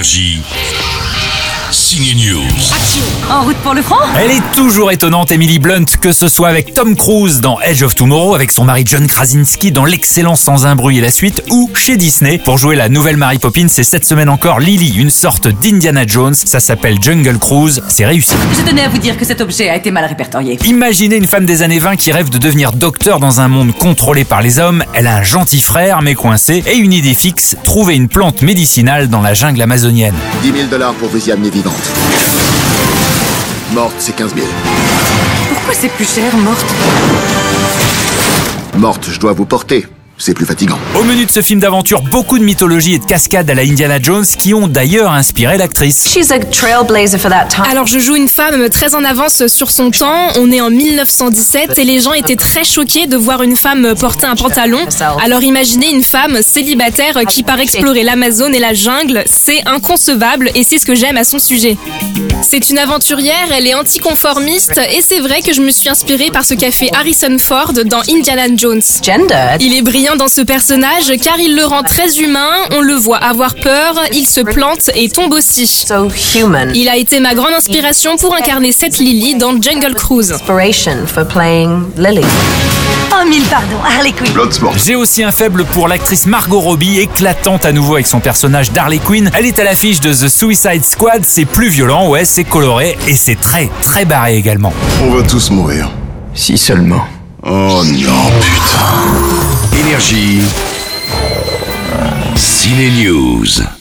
Énergie. Signe News. En route pour le front Elle est toujours étonnante, Emily Blunt, que ce soit avec Tom Cruise dans Edge of Tomorrow, avec son mari John Krasinski dans L'excellence sans un bruit et la suite, ou chez Disney pour jouer la nouvelle Mary Poppins. C'est cette semaine encore Lily, une sorte d'Indiana Jones. Ça s'appelle Jungle Cruise. C'est réussi. Je tenais à vous dire que cet objet a été mal répertorié. Imaginez une femme des années 20 qui rêve de devenir docteur dans un monde contrôlé par les hommes. Elle a un gentil frère mais coincé et une idée fixe, trouver une plante médicinale dans la jungle amazonienne. 10 000 dollars pour vous y amener vivante. Morte, c'est 15 000. Pourquoi c'est plus cher, morte? Morte, je dois vous porter. C'est plus fatigant. Au menu de ce film d'aventure, beaucoup de mythologie et de cascades à la Indiana Jones qui ont d'ailleurs inspiré l'actrice. She's a trailblazer for that time. Alors je joue une femme très en avance sur son temps, on est en 1917 et les gens étaient très choqués de voir une femme porter un pantalon. Alors imaginez une femme célibataire qui part explorer l'Amazone et la jungle, c'est inconcevable et c'est ce que j'aime à son sujet. C'est une aventurière, elle est anticonformiste et c'est vrai que je me suis inspirée par ce qu'a fait Harrison Ford dans Indiana Jones. Gender. Il est brillant dans ce personnage car il le rend très humain, on le voit avoir peur, il se plante et tombe aussi. So human. Il a été ma grande inspiration pour incarner cette Lily dans Jungle Cruise. Inspiration for playing Lily. Oh, mille pardons, Harley Quinn. Bloodsport. J'ai aussi un faible pour l'actrice Margot Robbie, éclatante à nouveau avec son personnage d'Harley Quinn. Elle est à l'affiche de The Suicide Squad, c'est plus violent, ouais, c'est coloré et c'est très très barré également. On va tous mourir. Si seulement. Oh non, putain. Énergie. Ciné News.